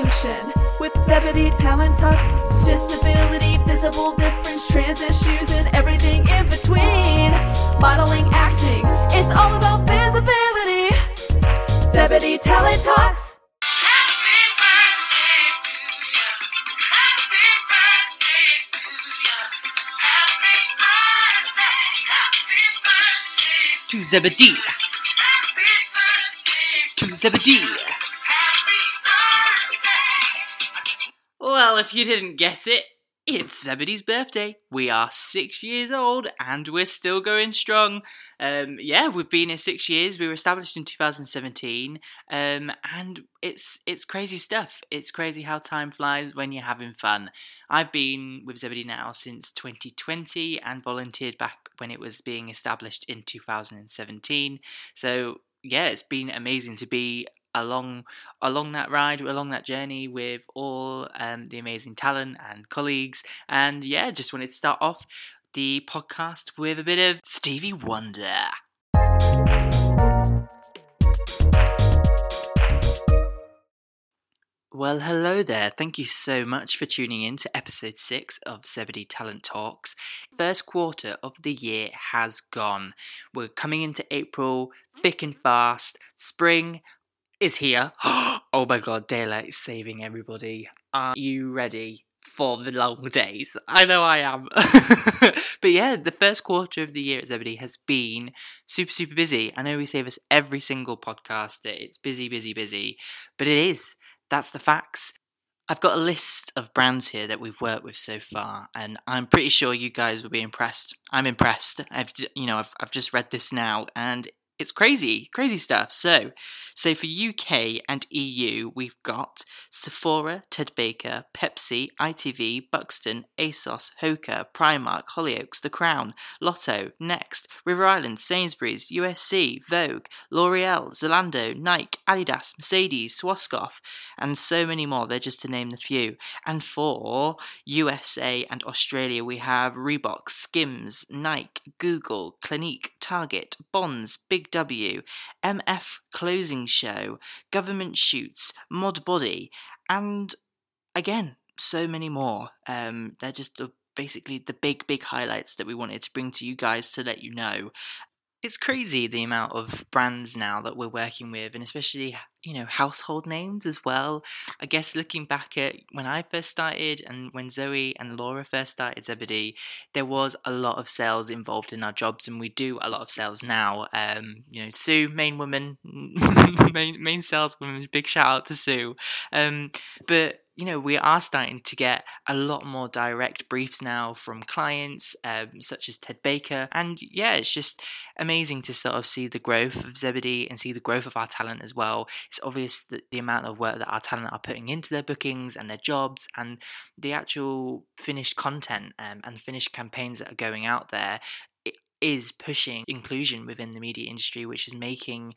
revolution with Zebedee Talent Talks. Disability, visible difference, trans issues, and everything in between. Modeling, acting, it's all about visibility. Zebedee Talent Talks. Happy birthday to ya. Happy birthday Well, if you didn't guess it, it's Zebedee's birthday. We are six years old and we're still going strong. Um, yeah, we've been here six years. We were established in 2017, um, and it's it's crazy stuff. It's crazy how time flies when you're having fun. I've been with Zebedee now since 2020 and volunteered back when it was being established in 2017. So yeah, it's been amazing to be along along that ride, along that journey with all um, the amazing talent and colleagues. And yeah, just wanted to start off the podcast with a bit of Stevie Wonder. Well, hello there. Thank you so much for tuning in to episode six of Zebedee Talent Talks. First quarter of the year has gone. We're coming into April thick and fast. Spring is here. oh my god, daylight is saving everybody. Are you ready for the long days? I know I am. but yeah, the first quarter of the year at Zebedee has been super, super busy. I know we say this every single podcast that it's busy, busy, busy, but it is. That's the facts. I've got a list of brands here that we've worked with so far, and I'm pretty sure you guys will be impressed. I'm impressed. I've, you know, I've, I've just read this now, and it's crazy, crazy stuff. So, so for UK and EU, we've got Sephora, Ted Baker, Pepsi, ITV, Buxton, ASOS, Hoka, Primark, Hollyoaks, The Crown, Lotto, Next, River Island, Sainsbury's, USC, Vogue, L'Oreal, Zalando, Nike, Adidas, Mercedes, Swarovski, and so many more. They're just to name the few. And for USA and Australia, we have Reebok, Skims, Nike, Google, Clinique, Target, Bonds, Big W, MF Closing Show, Government Shoots, Modibodi, and again, so many more. Um, they're just the, basically the big, big highlights that we wanted to bring to you guys to let you know. It's crazy the amount of brands now that we're working with, and especially you know household names as well. I guess looking back at when I first started and when Zoe and Laura first started Zebedee, there was a lot of sales involved in our jobs, and we do a lot of sales now. Um, you know, Sue, main woman, main main saleswoman. Big shout out to Sue. Um, but you know, we are starting to get a lot more direct briefs now from clients, um, such as Ted Baker. And yeah, it's just amazing to sort of see the growth of Zebedee and see the growth of our talent as well. It's obvious that the amount of work that our talent are putting into their bookings and their jobs and the actual finished content um, and finished campaigns that are going out there is pushing inclusion within the media industry, which is making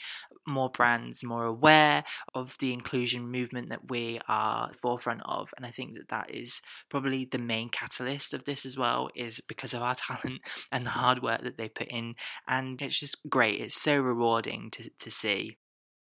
more brands more aware of the inclusion movement that we are forefront of. And I think that that is probably the main catalyst of this as well, is because of our talent and the hard work that they put in. And it's just great. It's so rewarding to, to see.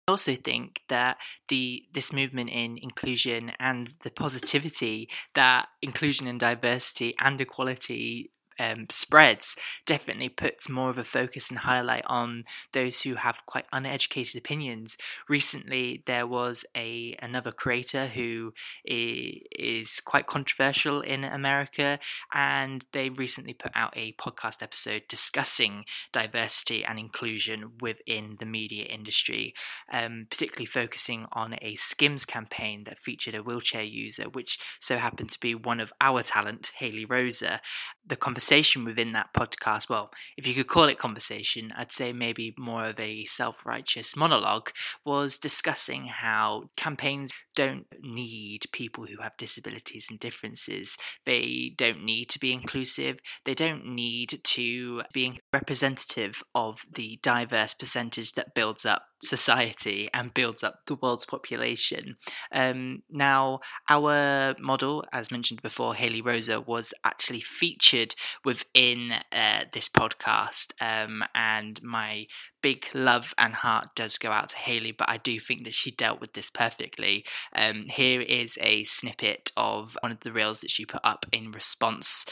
I also think that the this movement in inclusion and the positivity that inclusion and diversity and equality um, spreads definitely puts more of a focus and highlight on those who have quite uneducated opinions. Recently, there was a another creator who is quite controversial in America, and they recently put out a podcast episode discussing diversity and inclusion within the media industry, um, particularly focusing on a Skims campaign that featured a wheelchair user, which so happened to be one of our talent, Haley Rosa. The conversation within that podcast, well, if you could call it conversation, I'd say maybe more of a self righteous monologue, was discussing how campaigns don't need people who have disabilities and differences. They don't need to be inclusive. They don't need to be representative of the diverse percentage that builds up society and builds up the world's population. Um, now, our model, as mentioned before, Haley Rosa, was actually featured within uh, this podcast, um, and my big love and heart does go out to Haley, but I do think that she dealt with this perfectly. Um, here is a snippet of one of the reels that she put up in response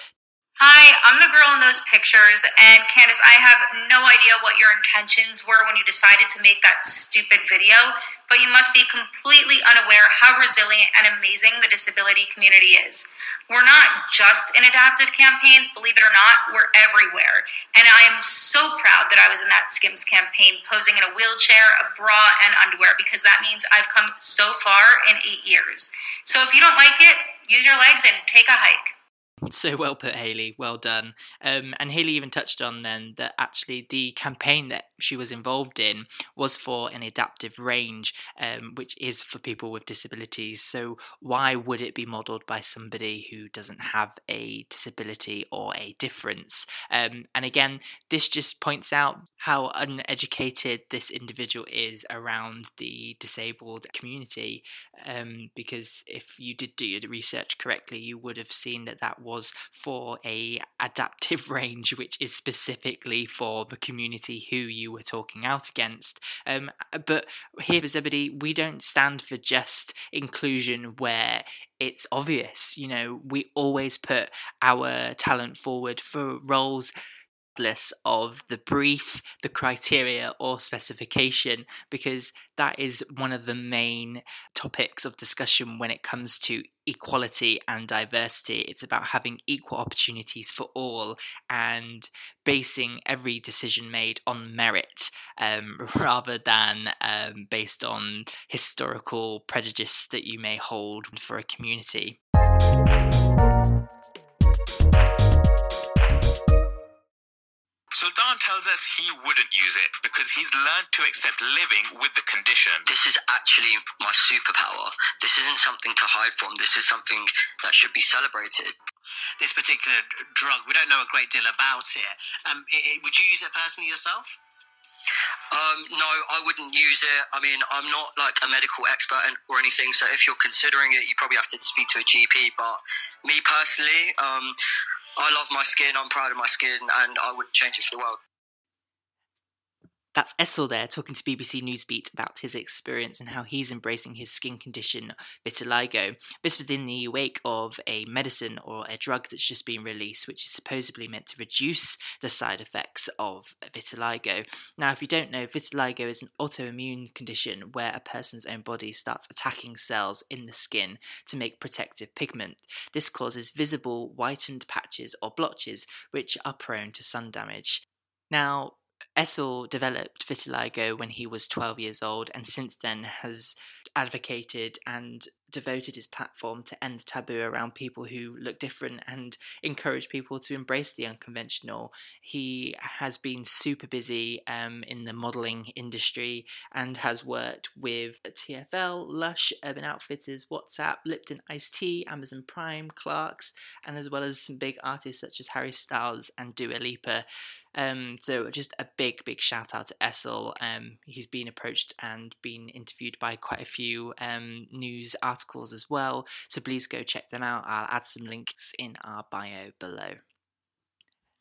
Hi, I'm the girl in those pictures, and Candace, I have no idea what your intentions were when you decided to make that stupid video, but you must be completely unaware how resilient and amazing the disability community is. We're not just in adaptive campaigns, believe it or not, we're everywhere. And I am so proud that I was in that Skims campaign, posing in a wheelchair, a bra, and underwear, because that means I've come so far in eight years. So if you don't like it, use your legs and take a hike. So well put, Haley. Well done. Um, and Haley even touched on then that actually the campaign that she was involved in was for an adaptive range, um, which is for people with disabilities. So why would it be modelled by somebody who doesn't have a disability or a difference? Um, and again, this just points out how uneducated this individual is around the disabled community. Um, because if you did do your research correctly, you would have seen that that was for a adaptive range, which is specifically for the community who you were talking out against. Um, but here at Zebedee, we don't stand for just inclusion where it's obvious. You know, we always put our talent forward for roles regardless of the brief, the criteria, or specification, because that is one of the main topics of discussion when it comes to equality and diversity. It's about having equal opportunities for all and basing every decision made on merit um, rather than um, based on historical prejudice that you may hold for a community. Sultan tells us he wouldn't use it because he's learned to accept living with the condition. This is actually my superpower. This isn't something to hide from. This is something that should be celebrated. this particular drug. We don't know a great deal about it. Um, i i would you use it personally yourself? Um, no, I wouldn't use it. I mean, I'm not like a medical expert and- or anything, so if you're considering it, you probably have to speak to a GP. But me personally, um, I love my skin. I'm proud of my skin, and I wouldn't change it for the world. That's Essel there talking to BBC Newsbeat about his experience and how he's embracing his skin condition, vitiligo. This was in the wake of a medicine or a drug that's just been released, which is supposedly meant to reduce the side effects of vitiligo. Now, if you don't know, vitiligo is an autoimmune condition where a person's own body starts attacking cells in the skin to make protective pigment. This causes visible whitened patches or blotches, which are prone to sun damage. Now, Essel developed vitiligo when he was 12 years old and since then has advocated and devoted his platform to end the taboo around people who look different and encourage people to embrace the unconventional. He has been super busy um, in the modeling industry and has worked with TFL, Lush, Urban Outfitters, WhatsApp, Lipton Iced Tea, Amazon Prime, Clarks, and as well as some big artists such as Harry Styles and Dua Lipa. Um, so just a big, big shout out to Essel. Um, he's been approached and been interviewed by quite a few um, news articles as well. So please go check them out. I'll add some links in our bio below.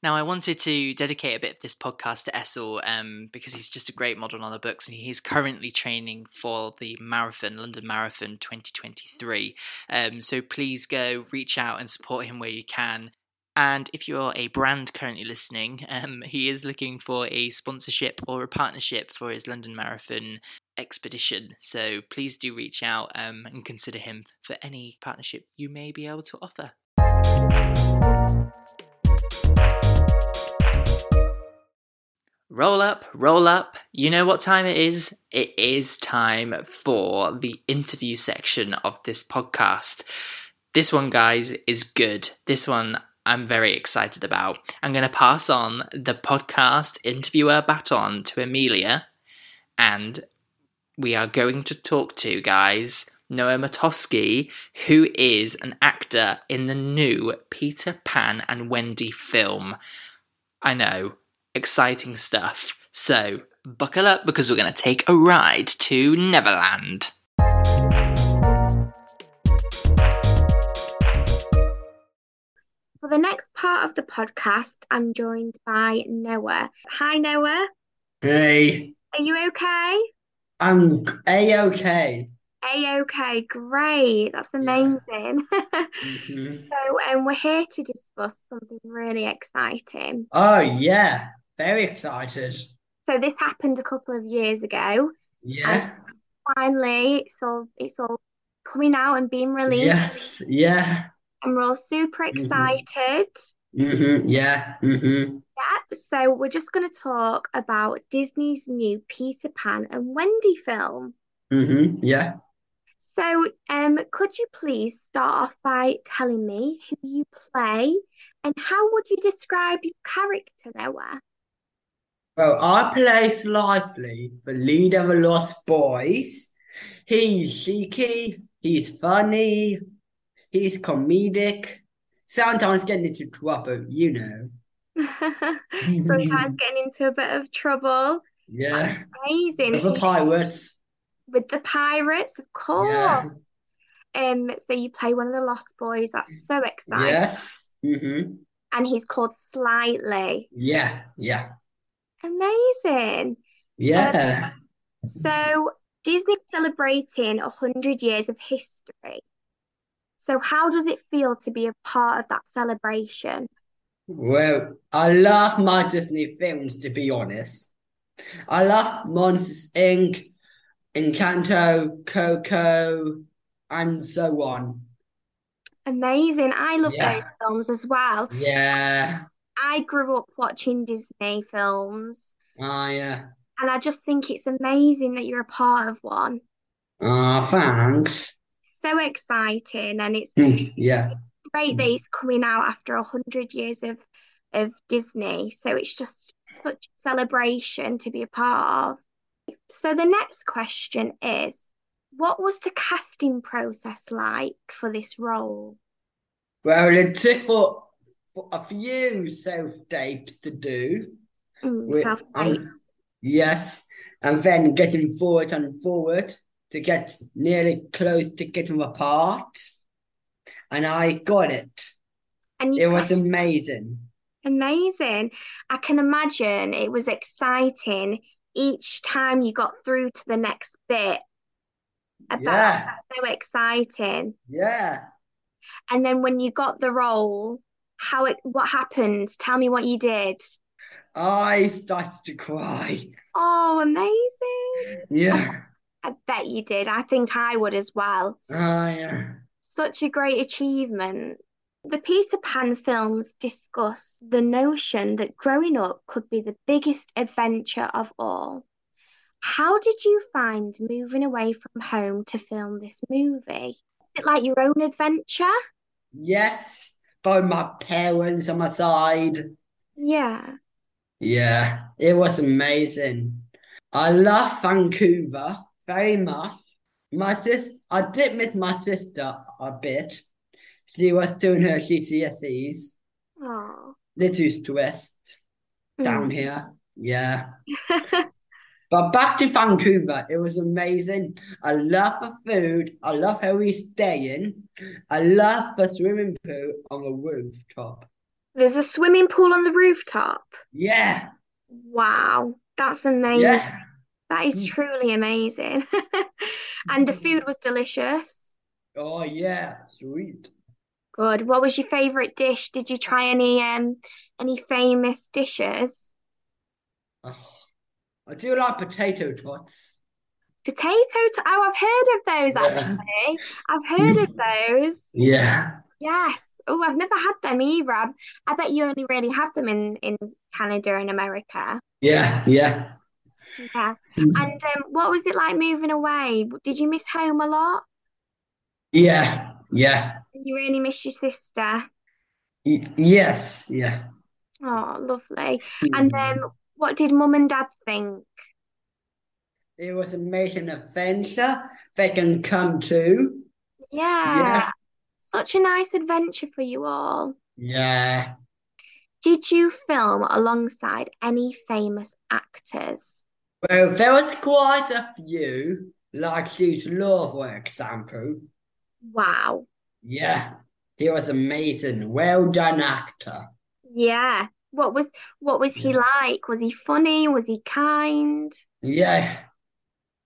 Now, I wanted to dedicate a bit of this podcast to Essel um, because he's just a great model on the books and he's currently training for the marathon, London Marathon 2023. Um, so please go reach out and support him where you can. And if you're a brand currently listening, um, he is looking for a sponsorship or a partnership for his London Marathon expedition. So please do reach out um, and consider him for any partnership you may be able to offer. Roll up, roll up. You know what time it is? It is time for the interview section of this podcast. This one, guys, is good. This one I'm very excited about. I'm going to pass on the podcast interviewer baton to Amelia, and we are going to talk to, guys, Noah Matofsky, who is an actor in the new Peter Pan and Wendy film. I know, exciting stuff. So, buckle up because we're going to take a ride to Neverland. For the next part of the podcast, I'm joined by Noah. Hi, Noah. Hey, Are you okay? I'm a okay. A okay, great. That's amazing. Mhm. So, um, we're here to discuss something really exciting. Oh yeah, very excited. So, this happened a couple of years ago. Yeah. Finally, it's all it's all coming out and being released, Yes. Yeah. And we're all super Mhm. excited. hmm Yeah. hmm Yeah, so we're just going to talk about Disney's new Peter Pan and Wendy film. hmm Yeah. So, um, could you please start off by telling me who you play and how would you describe your character, Noah? Well, I play Slightly, the leader of the Lost Boys. He's cheeky. He's funny. He's comedic. Sometimes getting into trouble, you know. Sometimes getting into a bit of trouble. Yeah. Amazing. With the pirates. With the pirates, of course. Yeah. Um, so you play one of the Lost Boys. That's so exciting. Yes. Mm-hmm. And he's called Slightly. Yeah. Yeah. Amazing. Yeah. So Disney's celebrating 100 years of history. So how does it feel to be a part of that celebration? Well, I love my Disney films, to be honest. I love Monsters Inc., Encanto, Coco, and so on. Amazing. I love Yeah. those films as well. Yeah. I grew up watching Disney films, Ah, yeah. and I just think it's amazing that you're a part of one. Ah, thanks. So exciting, and it's Hmm, Yeah. great that it's coming out after a 100 years of of Disney. So it's just such a celebration to be a part of. So the next question is, what was the casting process like for this role? Well, it took for, for a few self-tapes to do. Mm, With, um, yes, and then getting forward and forward to get nearly close to getting them apart. And I got it. And It was amazing. amazing. I can imagine it was exciting each time you got through to the next bit. About Yeah. that's so exciting. Yeah. And then when you got the role, how it what happened? Tell me what you did. I started to cry. Oh, amazing. Yeah. I bet you did. I think I would as well. Ah, yeah. Such a great achievement. The Peter Pan films discuss the notion that growing up could be the biggest adventure of all. How did you find moving away from home to film this movie? Is it like your own adventure? Yes. By my parents on my side. Yeah. Yeah. It was amazing. I love Vancouver very much. My sis, I did miss my sister a bit. She was doing her GCSEs. Oh. Little stressed down Mm. here. Yeah. But back to Vancouver, it was amazing. I love the food. I love how we're staying. I love the swimming pool on the rooftop. There's a swimming pool on the rooftop. Yeah, Wow, that's amazing. yeah. That is Mm. truly amazing. And the food was delicious. Oh yeah, sweet. Good. What was your favorite dish? Did you try any um any famous dishes? Oh, I do like potato tots. Potato to oh, I've heard of those Yeah. actually. I've heard of those. Yeah. Yes. Oh, I've never had them either. I, I bet you only really have them in in Canada and America. Yeah, yeah. Yeah. Mm. And um, what was it like moving away? Did you miss home a lot? Yeah, yeah. You really miss your sister? Y- yes, yeah. Oh, lovely. And um, what did mum and dad think? It was amazing adventure. They can come too. Yeah. Yeah. Such a nice adventure for you all. Yeah. Did you film alongside any famous actors? Well, there was quite a few, like Jude Law, for example. Wow. Yeah, he was amazing. Well done, actor. Yeah. What was what was he Yeah. like? Was he funny? Was he kind? Yeah,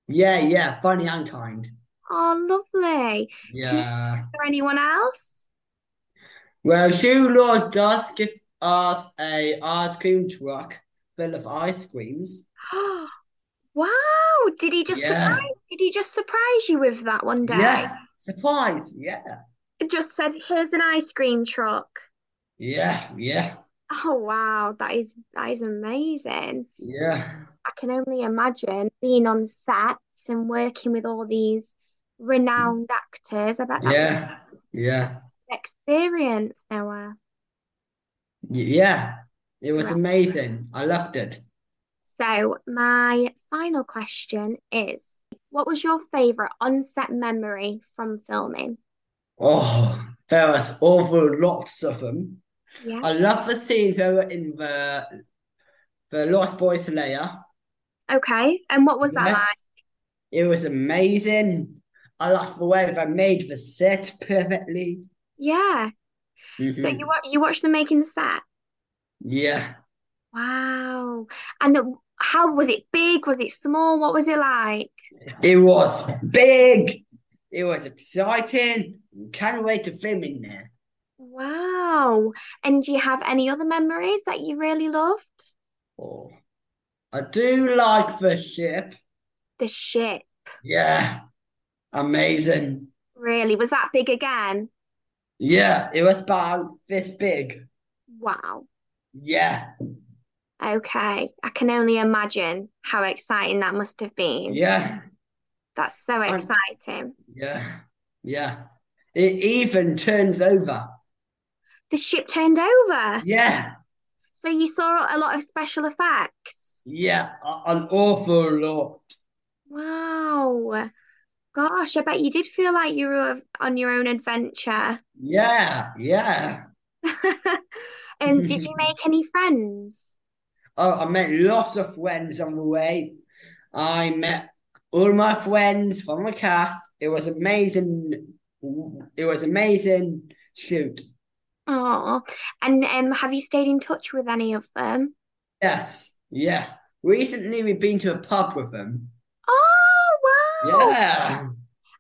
yeah, yeah. Funny and kind. Oh, lovely. Yeah. Is there anyone else? Well, Jude Law does give us a ice cream truck full of ice creams. Wow. Did he just Yeah. surprise did he just surprise you with that one day? Yeah, surprise. Yeah, It Just said, here's an ice cream truck. yeah, yeah, Oh wow, that is that is amazing. yeah, I can only imagine being on sets and working with all these renowned actors. I bet that yeah, yeah, experience, Noah. yeah. It was amazing. I loved it. So my final question is, what was your favorite on-set memory from filming? Oh, there was awful lots of them. Yeah. I love the scenes where we're in the the Lost Boys layer. Okay. And what was that like? It was amazing. I love the way they made the set perfectly. Yeah. So Mhm. you you watched them making the set? Yeah. Wow. And uh, how was it big? Was it small? What was it like? It was big. It was exciting. Can't wait to film in there. Wow. And do you have any other memories that you really loved? Oh, I do like the ship. The ship. Yeah, amazing. Really? Was that big again? Yeah, it was about this big. Wow. Yeah, Okay. I can only imagine how exciting that must have been. yeah, That's so exciting. yeah, yeah. It even turns over. The ship turned over. Yeah, So you saw a lot of special effects. yeah, an awful lot. Wow. Gosh, I bet you did feel like you were on your own adventure. Yeah, yeah. And did you make any friends? Oh, I met lots of friends on the way. I met all my friends from the cast. It was amazing. It was amazing shoot. Oh, and um, have you stayed in touch with any of them? Yes, yeah. Recently, we've been to a pub with them. Oh, wow. Yeah.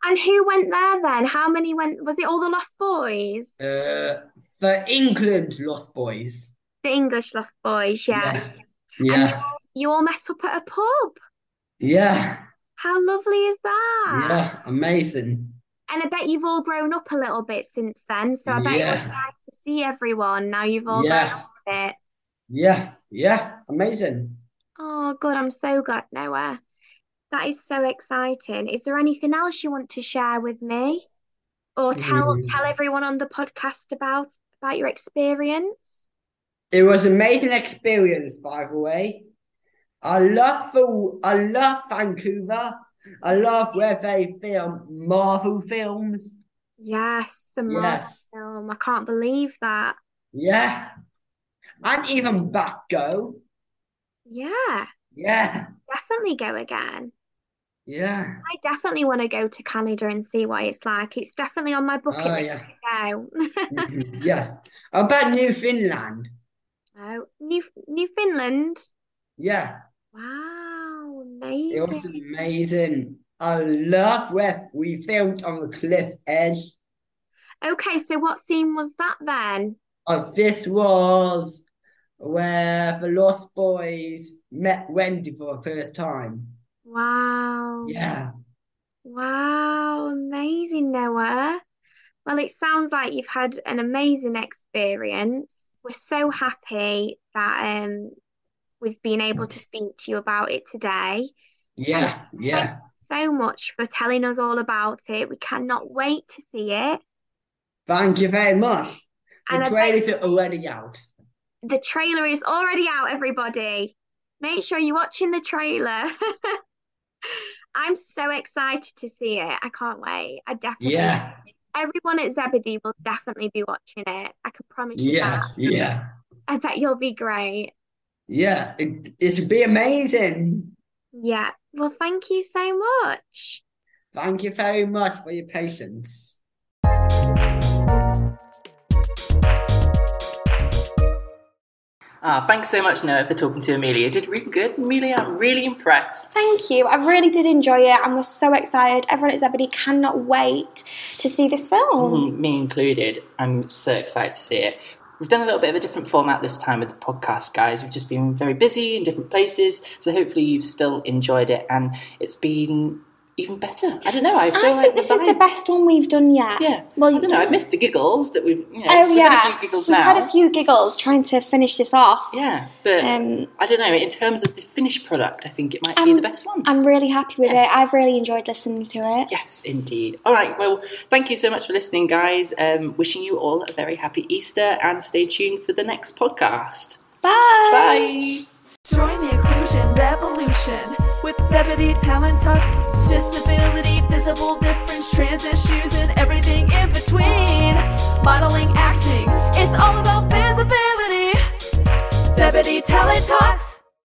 And who went there then? How many went? Was it all the Lost Boys? Uh, the England Lost Boys. The English Lost Boys, yeah. Yeah. Yeah. you all met up at a pub. Yeah. How lovely is that? Yeah. Amazing. And I bet you've all grown up a little bit since then. So I bet Yeah. nice to see everyone. Now you've all grown Yeah. up a bit. Yeah. Yeah. Amazing. Oh, good. I'm so glad, Noah. That is so exciting. Is there anything else you want to share with me? Or tell Mm. tell everyone on the podcast about about your experience? It was an amazing experience, by the way. I love the I love Vancouver. I love where they film Marvel films. Yes, a Marvel Yes. film. I can't believe that. Yeah. And even back go. Yeah, Yeah. definitely go again. Yeah. I definitely want to go to Canada and see what it's like. It's definitely on my bucket Oh, list yeah. to go. Mhm. Yes. How about New Finland? Oh, New Newfoundland. Yeah. Wow, amazing. It was amazing. I love where we filmed on the cliff edge. Okay, so what scene was that then? Uh, this was where the Lost Boys met Wendy for the first time. Wow. Yeah. Wow, amazing, Noah. Well, it sounds like you've had an amazing experience. We're so happy that um we've been able to speak to you about it today. Yeah. Yeah. so much for telling us all about it. We cannot wait to see it. Thank you very much. And I bet trailers are already out. the trailer is already out, everybody. Make sure you're watching the trailer. I'm so excited to see it. I can't wait. I definitely, Yeah. Everyone at Zebedee will definitely be watching it. I can promise you Yeah. that. Yeah. I bet you'll be great. Yeah. It, it'll be amazing. Yeah. Well, thank you so much. Thank you very much for your patience. Ah, thanks so much, Noah, for talking to Amelia. You did really good, Amelia. I'm really impressed. Thank you. I really did enjoy it and was so excited. Everyone at Zebedee cannot wait to see this film. Mm, me included. I'm so excited to see it. We've done a little bit of a different format this time with the podcast, guys. We've just been very busy in different places, so hopefully you've still enjoyed it and it's been even better. I don't know. I feel I like think this is the best one we've done yet. Yeah. Well, I don't know. I've missed the giggles that we've. You know, Oh we've yeah, had a few giggles we've now. had a few giggles trying to finish this off. Yeah, but Um, I don't know. In terms of the finished product, I think it might be I'm- the best one. I'm really happy with Yes. it. I've really enjoyed listening to it. Yes, indeed. All right. Well, thank you so much for listening, guys. Um, wishing you all a very happy Easter and stay tuned for the next podcast. Bye. Bye. Join the inclusion revolution with Zebedee Talent Talks. Disability, visible difference, trans issues, and everything in between. Modeling, acting, it's all about visibility. Zebedee Talent Talks.